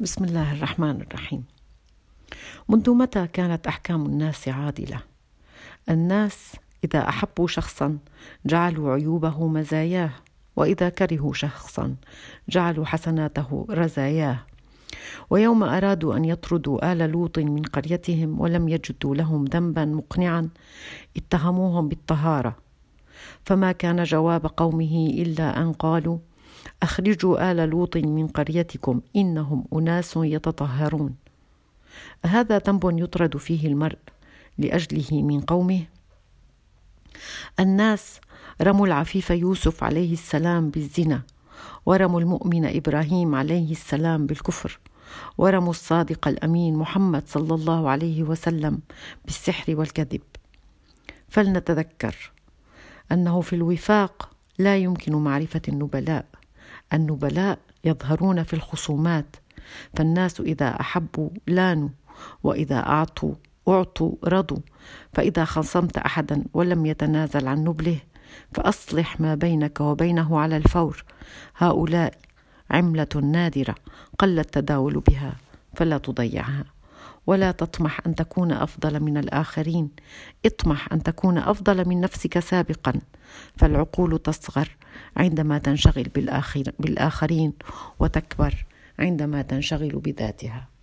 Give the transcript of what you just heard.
بسم الله الرحمن الرحيم. منذ متى كانت أحكام الناس عادلة؟ الناس إذا أحبوا شخصا جعلوا عيوبه مزاياه وإذا كرهوا شخصا جعلوا حسناته رزاياه. ويوم أرادوا أن يطردوا آل لوط من قريتهم ولم يجدوا لهم ذنبا مقنعا اتهموهم بالطهارة. فما كان جواب قومه إلا أن قالوا أخرجوا آل لوط من قريتكم إنهم أناس يتطهرون. هذا ذنب يطرد فيه المرء لأجله من قومه. الناس رموا العفيف يوسف عليه السلام بالزنا ورموا المؤمن إبراهيم عليه السلام بالكفر ورموا الصادق الأمين محمد صلى الله عليه وسلم بالسحر والكذب. فلنتذكر أنه في الوفاق لا يمكن معرفة النبلاء النبلاء يظهرون في الخصومات فالناس إذا أحبوا لانوا وإذا أعطوا أعطوا رضوا. فإذا خصمت احدا ولم يتنازل عن نبله فأصلح ما بينك وبينه على الفور. هؤلاء عملة نادرة قل التداول بها فلا تضيعها. ولا تطمح أن تكون أفضل من الآخرين. اطمح أن تكون أفضل من نفسك سابقا. فالعقول تصغر عندما تنشغل بالآخرين وتكبر عندما تنشغل بذاتها.